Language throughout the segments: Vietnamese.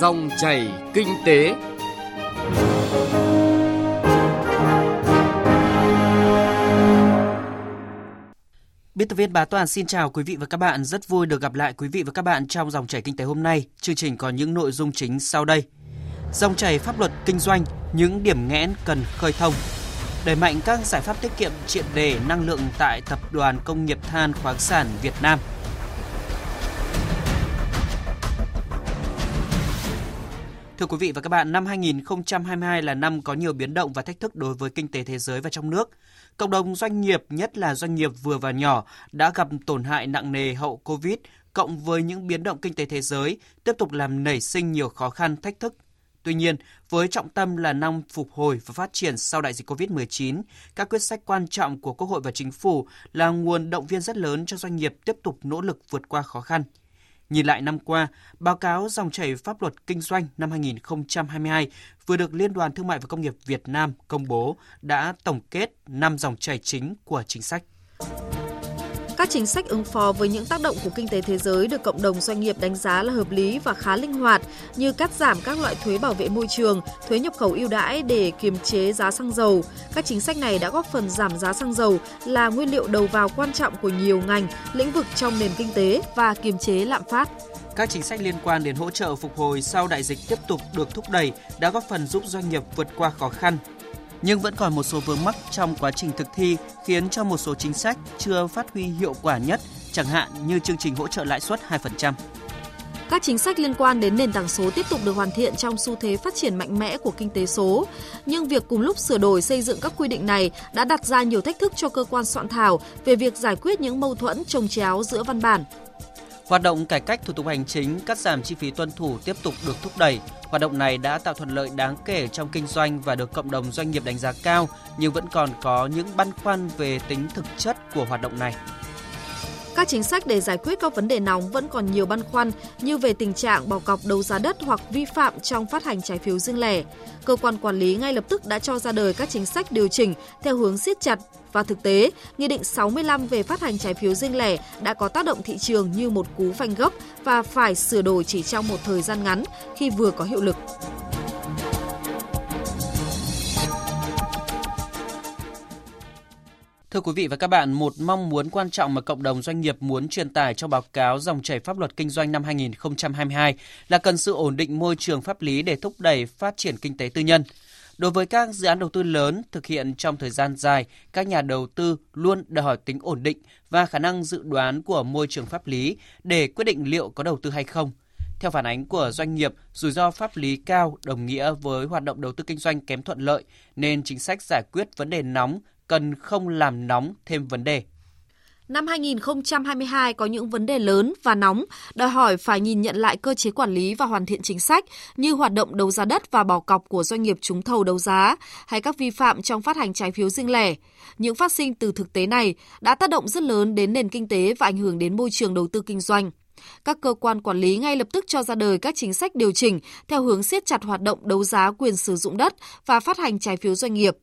Dòng chảy kinh tế. Biên tập viên Bá Toàn xin chào quý vị và các bạn. Rất vui được gặp lại quý vị và các bạn trong dòng chảy kinh tế hôm nay. Chương trình có những nội dung chính sau đây. Dòng chảy pháp luật kinh doanh, những điểm nghẽn cần khơi thông. Đẩy mạnh các giải pháp tiết kiệm triệt đề năng lượng tại Tập đoàn Công nghiệp Than khoáng sản Việt Nam – Thưa quý vị và các bạn, năm 2022 là năm có nhiều biến động và thách thức đối với kinh tế thế giới và trong nước. Cộng đồng doanh nghiệp, nhất là doanh nghiệp vừa và nhỏ, đã gặp tổn hại nặng nề hậu Covid, cộng với những biến động kinh tế thế giới, tiếp tục làm nảy sinh nhiều khó khăn, thách thức. Tuy nhiên, với trọng tâm là năm phục hồi và phát triển sau đại dịch COVID-19, các quyết sách quan trọng của Quốc hội và Chính phủ là nguồn động viên rất lớn cho doanh nghiệp tiếp tục nỗ lực vượt qua khó khăn – Nhìn lại năm qua, báo cáo dòng chảy pháp luật kinh doanh năm 2022 vừa được Liên đoàn Thương mại và Công nghiệp Việt Nam công bố đã tổng kết năm dòng chảy chính của chính sách. Các chính sách ứng phó với những tác động của kinh tế thế giới được cộng đồng doanh nghiệp đánh giá là hợp lý và khá linh hoạt như cắt giảm các loại thuế bảo vệ môi trường, thuế nhập khẩu ưu đãi để kiềm chế giá xăng dầu. Các chính sách này đã góp phần giảm giá xăng dầu là nguyên liệu đầu vào quan trọng của nhiều ngành, lĩnh vực trong nền kinh tế và kiềm chế lạm phát. Các chính sách liên quan đến hỗ trợ phục hồi sau đại dịch tiếp tục được thúc đẩy đã góp phần giúp doanh nghiệp vượt qua khó khăn, nhưng vẫn còn một số vướng mắc trong quá trình thực thi khiến cho một số chính sách chưa phát huy hiệu quả nhất, chẳng hạn như chương trình hỗ trợ lãi suất 2%. Các chính sách liên quan đến nền tảng số tiếp tục được hoàn thiện trong xu thế phát triển mạnh mẽ của kinh tế số, nhưng việc cùng lúc sửa đổi xây dựng các quy định này đã đặt ra nhiều thách thức cho cơ quan soạn thảo về việc giải quyết những mâu thuẫn trồng chéo giữa văn bản. Hoạt động cải cách thủ tục hành chính, cắt giảm chi phí tuân thủ tiếp tục được thúc đẩy. Hoạt động này đã tạo thuận lợi đáng kể trong kinh doanh và được cộng đồng doanh nghiệp đánh giá cao, nhưng vẫn còn có những băn khoăn về tính thực chất của hoạt động này. Các chính sách để giải quyết các vấn đề nóng vẫn còn nhiều băn khoăn như về tình trạng bỏ cọc đấu giá đất hoặc vi phạm trong phát hành trái phiếu riêng lẻ. Cơ quan quản lý ngay lập tức đã cho ra đời các chính sách điều chỉnh theo hướng siết chặt và thực tế, Nghị định 65 về phát hành trái phiếu riêng lẻ đã có tác động thị trường như một cú phanh gấp và phải sửa đổi chỉ trong một thời gian ngắn khi vừa có hiệu lực. Thưa quý vị và các bạn, một mong muốn quan trọng mà cộng đồng doanh nghiệp muốn truyền tải trong báo cáo dòng chảy pháp luật kinh doanh năm 2022 là cần sự ổn định môi trường pháp lý để thúc đẩy phát triển kinh tế tư nhân. Đối với các dự án đầu tư lớn thực hiện trong thời gian dài, các nhà đầu tư luôn đòi hỏi tính ổn định và khả năng dự đoán của môi trường pháp lý để quyết định liệu có đầu tư hay không. Theo phản ánh của doanh nghiệp, rủi ro pháp lý cao đồng nghĩa với hoạt động đầu tư kinh doanh kém thuận lợi, nên chính sách giải quyết vấn đề nóng cần không làm nóng thêm vấn đề. Năm 2022 có những vấn đề lớn và nóng, đòi hỏi phải nhìn nhận lại cơ chế quản lý và hoàn thiện chính sách như hoạt động đấu giá đất và bỏ cọc của doanh nghiệp trúng thầu đấu giá hay các vi phạm trong phát hành trái phiếu riêng lẻ. Những phát sinh từ thực tế này đã tác động rất lớn đến nền kinh tế và ảnh hưởng đến môi trường đầu tư kinh doanh. Các cơ quan quản lý ngay lập tức cho ra đời các chính sách điều chỉnh theo hướng siết chặt hoạt động đấu giá quyền sử dụng đất và phát hành trái phiếu doanh nghiệp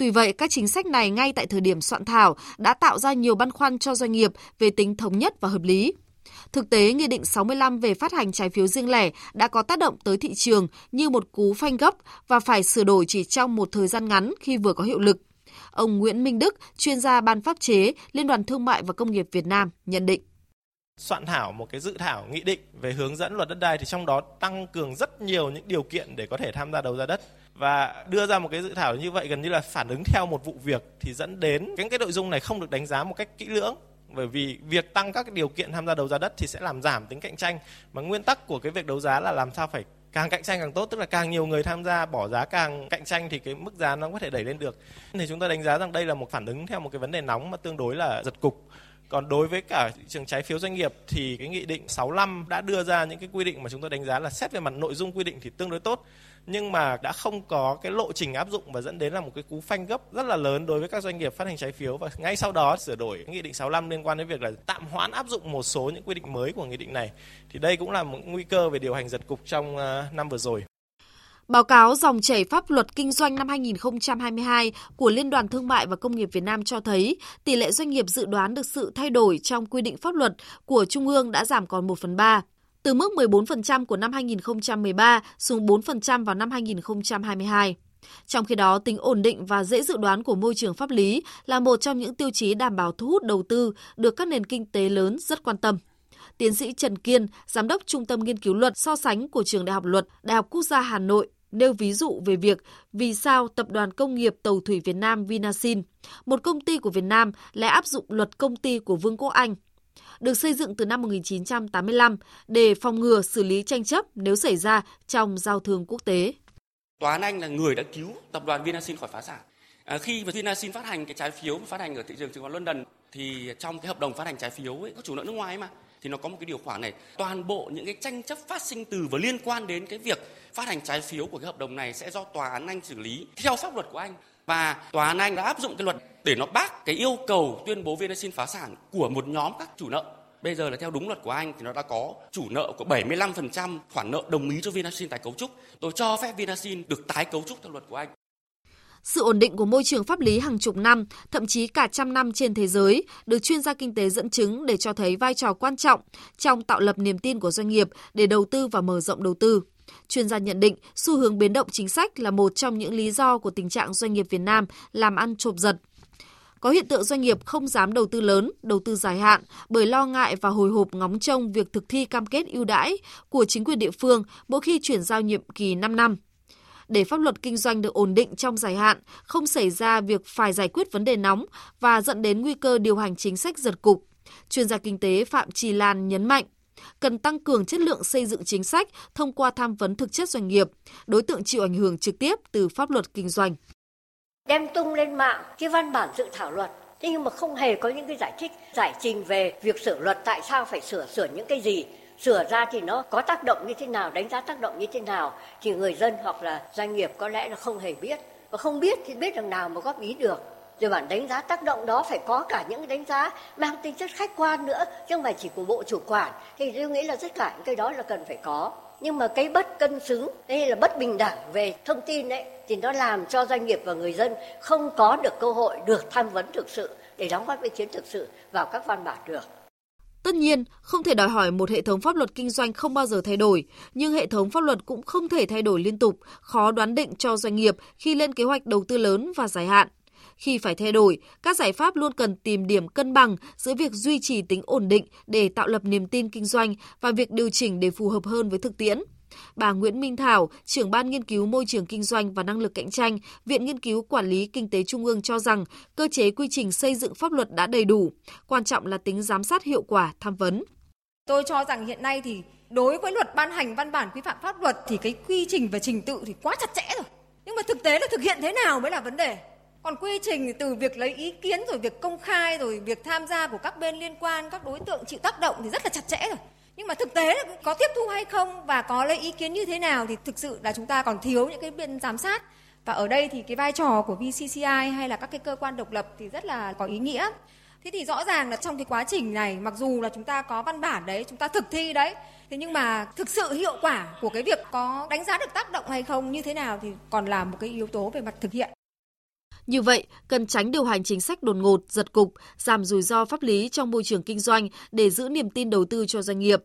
Tuy vậy, các chính sách này ngay tại thời điểm soạn thảo đã tạo ra nhiều băn khoăn cho doanh nghiệp về tính thống nhất và hợp lý. Thực tế, Nghị định 65 về phát hành trái phiếu riêng lẻ đã có tác động tới thị trường như một cú phanh gấp và phải sửa đổi chỉ trong một thời gian ngắn khi vừa có hiệu lực. Ông Nguyễn Minh Đức, chuyên gia ban pháp chế, Liên đoàn Thương mại và Công nghiệp Việt Nam nhận định soạn thảo một cái dự thảo nghị định về hướng dẫn luật đất đai thì trong đó tăng cường rất nhiều những điều kiện để có thể tham gia đấu giá đất và đưa ra một cái dự thảo như vậy gần như là phản ứng theo một vụ việc thì dẫn đến những cái nội dung này không được đánh giá một cách kỹ lưỡng. Bởi vì việc tăng các điều kiện tham gia đấu giá đất thì sẽ làm giảm tính cạnh tranh. Mà nguyên tắc của cái việc đấu giá là làm sao phải càng cạnh tranh càng tốt, tức là càng nhiều người tham gia bỏ giá càng cạnh tranh thì cái mức giá nó có thể đẩy lên được. Thì chúng ta đánh giá rằng đây là một phản ứng theo một cái vấn đề nóng mà tương đối là giật cục còn đối với cả thị trường trái phiếu doanh nghiệp thì cái nghị định 65 đã đưa ra những cái quy định mà chúng tôi đánh giá là xét về mặt nội dung quy định thì tương đối tốt. Nhưng mà đã không có cái lộ trình áp dụng và dẫn đến là một cái cú phanh gấp rất là lớn đối với các doanh nghiệp phát hành trái phiếu. Và ngay sau đó sửa đổi nghị định 65 liên quan đến việc là tạm hoãn áp dụng một số những quy định mới của nghị định này. Thì đây cũng là một nguy cơ về điều hành giật cục trong ờ, năm vừa rồi. Báo cáo dòng chảy pháp luật kinh doanh năm 2022 của Liên đoàn Thương mại và Công nghiệp Việt Nam cho thấy tỷ lệ doanh nghiệp dự đoán được sự thay đổi trong quy định pháp luật của Trung ương đã giảm còn 1 phần 3. từ mức 14% của năm 2013 xuống 4% vào năm 2022. Trong khi đó, tính ổn định và dễ dự đoán của môi trường pháp lý là một trong những tiêu chí đảm bảo thu hút đầu tư được các nền kinh tế lớn rất quan tâm. Tiến sĩ Trần Kiên, Giám đốc Trung tâm Nghiên cứu Luật so sánh của Trường Đại học Luật, Đại học Quốc gia Hà Nội, nêu ví dụ về việc vì sao Tập đoàn Công nghiệp Tàu thủy Việt Nam Vinasin, một công ty của Việt Nam, lại áp dụng luật công ty của Vương quốc Anh được xây dựng từ năm 1985 để phòng ngừa xử lý tranh chấp nếu xảy ra trong giao thương quốc tế. Tòa án Anh là người đã cứu tập đoàn Vinasin khỏi phá sản. À, khi Vinasin phát hành cái trái phiếu phát hành ở thị trường chứng khoán London thì trong cái hợp đồng phát hành trái phiếu ấy có chủ nợ nước ngoài mà thì nó có một cái điều khoản này toàn bộ những cái tranh chấp phát sinh từ và liên quan đến cái việc phát hành trái phiếu của cái hợp đồng này sẽ do tòa án Anh xử lý theo pháp luật của Anh và tòa án Anh đã áp dụng cái luật để nó bác cái yêu cầu tuyên bố Vinasin phá sản của một nhóm các chủ nợ Bây giờ là theo đúng luật của Anh thì nó đã có chủ nợ của 75% khoản nợ đồng ý cho Vinasin tái cấu trúc. Tôi cho phép Vinasin được tái cấu trúc theo luật của Anh. Sự ổn định của môi trường pháp lý hàng chục năm, thậm chí cả trăm năm trên thế giới, được chuyên gia kinh tế dẫn chứng để cho thấy vai trò quan trọng trong tạo lập niềm tin của doanh nghiệp để đầu tư và mở rộng đầu tư. Chuyên gia nhận định xu hướng biến động chính sách là một trong những lý do của tình trạng doanh nghiệp Việt Nam làm ăn chộp giật. Có hiện tượng doanh nghiệp không dám đầu tư lớn, đầu tư dài hạn bởi lo ngại và hồi hộp ngóng trông việc thực thi cam kết ưu đãi của chính quyền địa phương mỗi khi chuyển giao nhiệm kỳ 5 năm để pháp luật kinh doanh được ổn định trong dài hạn, không xảy ra việc phải giải quyết vấn đề nóng và dẫn đến nguy cơ điều hành chính sách giật cục. Chuyên gia kinh tế Phạm Trì Lan nhấn mạnh, cần tăng cường chất lượng xây dựng chính sách thông qua tham vấn thực chất doanh nghiệp, đối tượng chịu ảnh hưởng trực tiếp từ pháp luật kinh doanh. Đem tung lên mạng cái văn bản dự thảo luật Thế nhưng mà không hề có những cái giải thích, giải trình về việc sửa luật tại sao phải sửa sửa những cái gì sửa ra thì nó có tác động như thế nào, đánh giá tác động như thế nào, thì người dân hoặc là doanh nghiệp có lẽ là không hề biết. Và không biết thì biết đằng nào mà góp ý được. Rồi bản đánh giá tác động đó phải có cả những đánh giá mang tính chất khách quan nữa, chứ không phải chỉ của bộ chủ quản. Thì tôi nghĩ là tất cả những cái đó là cần phải có. Nhưng mà cái bất cân xứng hay là bất bình đẳng về thông tin đấy thì nó làm cho doanh nghiệp và người dân không có được cơ hội được tham vấn thực sự, để đóng góp ý kiến thực sự vào các văn bản được. Tất nhiên, không thể đòi hỏi một hệ thống pháp luật kinh doanh không bao giờ thay đổi, nhưng hệ thống pháp luật cũng không thể thay đổi liên tục, khó đoán định cho doanh nghiệp khi lên kế hoạch đầu tư lớn và dài hạn. Khi phải thay đổi, các giải pháp luôn cần tìm điểm cân bằng giữa việc duy trì tính ổn định để tạo lập niềm tin kinh doanh và việc điều chỉnh để phù hợp hơn với thực tiễn. Bà Nguyễn Minh Thảo, trưởng ban nghiên cứu môi trường kinh doanh và năng lực cạnh tranh, Viện Nghiên cứu Quản lý Kinh tế Trung ương cho rằng cơ chế quy trình xây dựng pháp luật đã đầy đủ, quan trọng là tính giám sát hiệu quả, tham vấn. Tôi cho rằng hiện nay thì đối với luật ban hành văn bản quy phạm pháp luật thì cái quy trình và trình tự thì quá chặt chẽ rồi. Nhưng mà thực tế là thực hiện thế nào mới là vấn đề. Còn quy trình từ việc lấy ý kiến rồi việc công khai rồi việc tham gia của các bên liên quan, các đối tượng chịu tác động thì rất là chặt chẽ rồi nhưng mà thực tế là có tiếp thu hay không và có lấy ý kiến như thế nào thì thực sự là chúng ta còn thiếu những cái biện giám sát. Và ở đây thì cái vai trò của VCCI hay là các cái cơ quan độc lập thì rất là có ý nghĩa. Thế thì rõ ràng là trong cái quá trình này, mặc dù là chúng ta có văn bản đấy, chúng ta thực thi đấy, thế nhưng mà thực sự hiệu quả của cái việc có đánh giá được tác động hay không, như thế nào thì còn là một cái yếu tố về mặt thực hiện như vậy, cần tránh điều hành chính sách đột ngột, giật cục, giảm rủi ro pháp lý trong môi trường kinh doanh để giữ niềm tin đầu tư cho doanh nghiệp.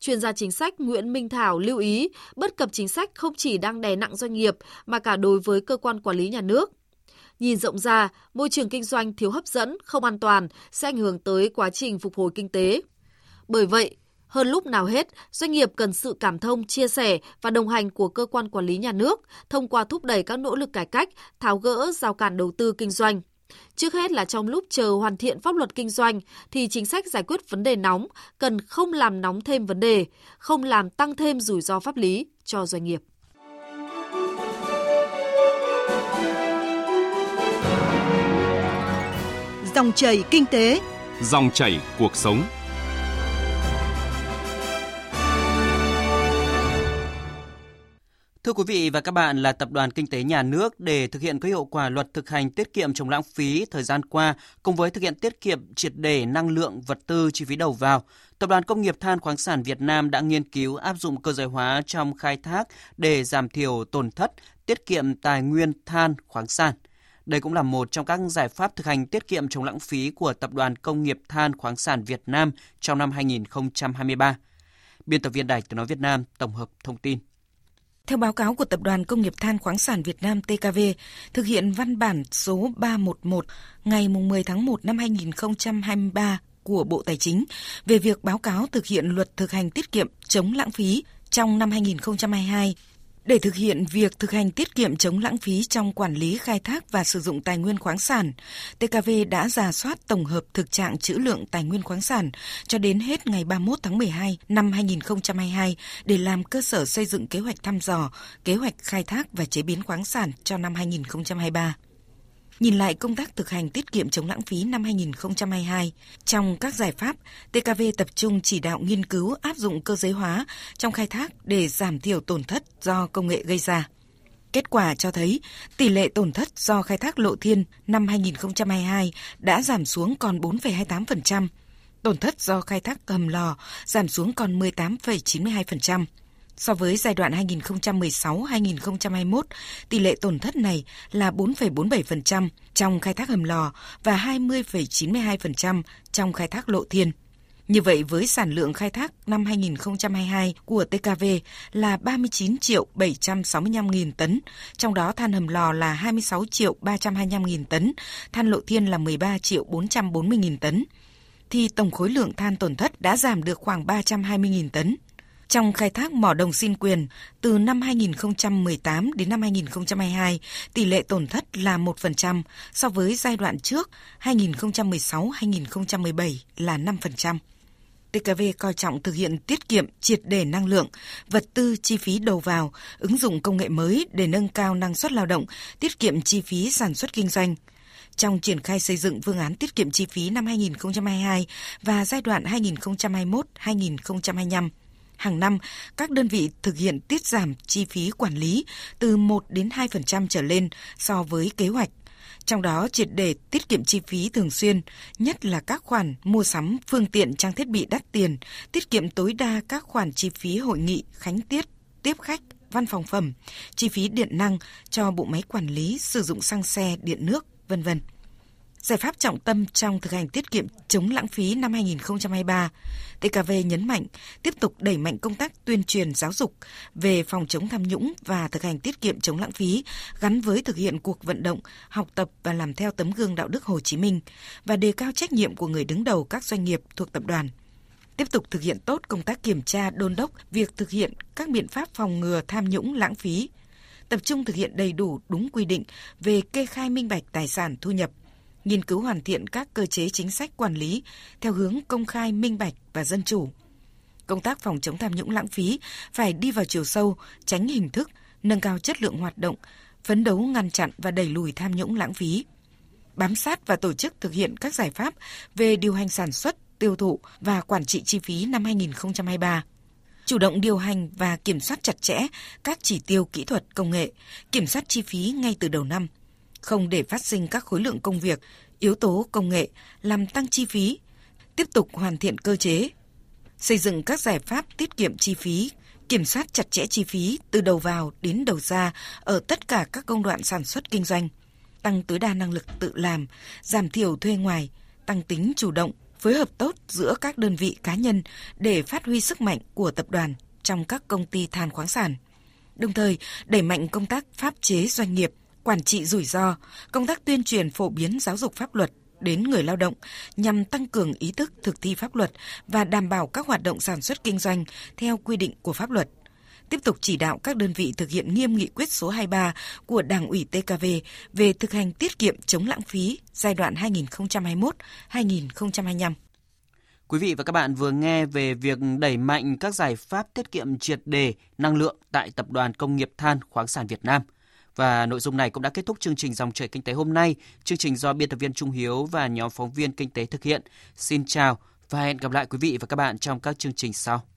Chuyên gia chính sách Nguyễn Minh Thảo lưu ý, bất cập chính sách không chỉ đang đè nặng doanh nghiệp mà cả đối với cơ quan quản lý nhà nước. Nhìn rộng ra, môi trường kinh doanh thiếu hấp dẫn, không an toàn sẽ ảnh hưởng tới quá trình phục hồi kinh tế. Bởi vậy, hơn lúc nào hết, doanh nghiệp cần sự cảm thông, chia sẻ và đồng hành của cơ quan quản lý nhà nước thông qua thúc đẩy các nỗ lực cải cách, tháo gỡ rào cản đầu tư kinh doanh. Trước hết là trong lúc chờ hoàn thiện pháp luật kinh doanh thì chính sách giải quyết vấn đề nóng cần không làm nóng thêm vấn đề, không làm tăng thêm rủi ro pháp lý cho doanh nghiệp. Dòng chảy kinh tế, dòng chảy cuộc sống. Thưa quý vị và các bạn, là tập đoàn kinh tế nhà nước để thực hiện có hiệu quả luật thực hành tiết kiệm chống lãng phí thời gian qua, cùng với thực hiện tiết kiệm triệt để năng lượng, vật tư, chi phí đầu vào, Tập đoàn Công nghiệp Than khoáng sản Việt Nam đã nghiên cứu áp dụng cơ giới hóa trong khai thác để giảm thiểu tổn thất, tiết kiệm tài nguyên than khoáng sản. Đây cũng là một trong các giải pháp thực hành tiết kiệm chống lãng phí của Tập đoàn Công nghiệp Than khoáng sản Việt Nam trong năm 2023. Biên tập viên Đài Tiếng Nói Việt Nam tổng hợp thông tin. Theo báo cáo của Tập đoàn Công nghiệp Than khoáng sản Việt Nam TKV, thực hiện văn bản số 311 ngày 10 tháng 1 năm 2023 của Bộ Tài chính về việc báo cáo thực hiện luật thực hành tiết kiệm chống lãng phí trong năm 2022 để thực hiện việc thực hành tiết kiệm chống lãng phí trong quản lý khai thác và sử dụng tài nguyên khoáng sản, TKV đã giả soát tổng hợp thực trạng trữ lượng tài nguyên khoáng sản cho đến hết ngày 31 tháng 12 năm 2022 để làm cơ sở xây dựng kế hoạch thăm dò, kế hoạch khai thác và chế biến khoáng sản cho năm 2023. Nhìn lại công tác thực hành tiết kiệm chống lãng phí năm 2022, trong các giải pháp, TKV tập trung chỉ đạo nghiên cứu áp dụng cơ giới hóa trong khai thác để giảm thiểu tổn thất do công nghệ gây ra. Kết quả cho thấy tỷ lệ tổn thất do khai thác lộ thiên năm 2022 đã giảm xuống còn 4,28%, tổn thất do khai thác hầm lò giảm xuống còn 18,92%. So với giai đoạn 2016-2021, tỷ lệ tổn thất này là 4,47% trong khai thác hầm lò và 20,92% trong khai thác lộ thiên. Như vậy với sản lượng khai thác năm 2022 của TKV là 39 triệu 765 nghìn tấn, trong đó than hầm lò là 26 triệu 325 nghìn tấn, than lộ thiên là 13 triệu 440 nghìn tấn, thì tổng khối lượng than tổn thất đã giảm được khoảng 320 nghìn tấn. Trong khai thác mỏ đồng xin quyền, từ năm 2018 đến năm 2022, tỷ lệ tổn thất là 1% so với giai đoạn trước 2016-2017 là 5%. TKV coi trọng thực hiện tiết kiệm triệt đề năng lượng, vật tư chi phí đầu vào, ứng dụng công nghệ mới để nâng cao năng suất lao động, tiết kiệm chi phí sản xuất kinh doanh. Trong triển khai xây dựng phương án tiết kiệm chi phí năm 2022 và giai đoạn 2021-2025, hàng năm các đơn vị thực hiện tiết giảm chi phí quản lý từ 1 đến 2% trở lên so với kế hoạch. Trong đó triệt để tiết kiệm chi phí thường xuyên, nhất là các khoản mua sắm phương tiện trang thiết bị đắt tiền, tiết kiệm tối đa các khoản chi phí hội nghị, khánh tiết, tiếp khách, văn phòng phẩm, chi phí điện năng cho bộ máy quản lý sử dụng xăng xe, điện nước, vân vân. Giải pháp trọng tâm trong thực hành tiết kiệm chống lãng phí năm 2023, TKV nhấn mạnh tiếp tục đẩy mạnh công tác tuyên truyền giáo dục về phòng chống tham nhũng và thực hành tiết kiệm chống lãng phí gắn với thực hiện cuộc vận động học tập và làm theo tấm gương đạo đức Hồ Chí Minh và đề cao trách nhiệm của người đứng đầu các doanh nghiệp thuộc tập đoàn. Tiếp tục thực hiện tốt công tác kiểm tra đôn đốc việc thực hiện các biện pháp phòng ngừa tham nhũng lãng phí, tập trung thực hiện đầy đủ đúng quy định về kê khai minh bạch tài sản thu nhập, nghiên cứu hoàn thiện các cơ chế chính sách quản lý theo hướng công khai, minh bạch và dân chủ. Công tác phòng chống tham nhũng lãng phí phải đi vào chiều sâu, tránh hình thức, nâng cao chất lượng hoạt động, phấn đấu ngăn chặn và đẩy lùi tham nhũng lãng phí. Bám sát và tổ chức thực hiện các giải pháp về điều hành sản xuất, tiêu thụ và quản trị chi phí năm 2023 chủ động điều hành và kiểm soát chặt chẽ các chỉ tiêu kỹ thuật công nghệ, kiểm soát chi phí ngay từ đầu năm, không để phát sinh các khối lượng công việc, yếu tố công nghệ làm tăng chi phí, tiếp tục hoàn thiện cơ chế, xây dựng các giải pháp tiết kiệm chi phí, kiểm soát chặt chẽ chi phí từ đầu vào đến đầu ra ở tất cả các công đoạn sản xuất kinh doanh, tăng tối đa năng lực tự làm, giảm thiểu thuê ngoài, tăng tính chủ động, phối hợp tốt giữa các đơn vị cá nhân để phát huy sức mạnh của tập đoàn trong các công ty than khoáng sản. Đồng thời, đẩy mạnh công tác pháp chế doanh nghiệp, quản trị rủi ro, công tác tuyên truyền phổ biến giáo dục pháp luật đến người lao động nhằm tăng cường ý thức thực thi pháp luật và đảm bảo các hoạt động sản xuất kinh doanh theo quy định của pháp luật. Tiếp tục chỉ đạo các đơn vị thực hiện nghiêm nghị quyết số 23 của Đảng ủy TKV về thực hành tiết kiệm chống lãng phí giai đoạn 2021-2025. Quý vị và các bạn vừa nghe về việc đẩy mạnh các giải pháp tiết kiệm triệt đề năng lượng tại Tập đoàn Công nghiệp Than khoáng sản Việt Nam – và nội dung này cũng đã kết thúc chương trình dòng chảy kinh tế hôm nay. Chương trình do biên tập viên Trung Hiếu và nhóm phóng viên kinh tế thực hiện. Xin chào và hẹn gặp lại quý vị và các bạn trong các chương trình sau.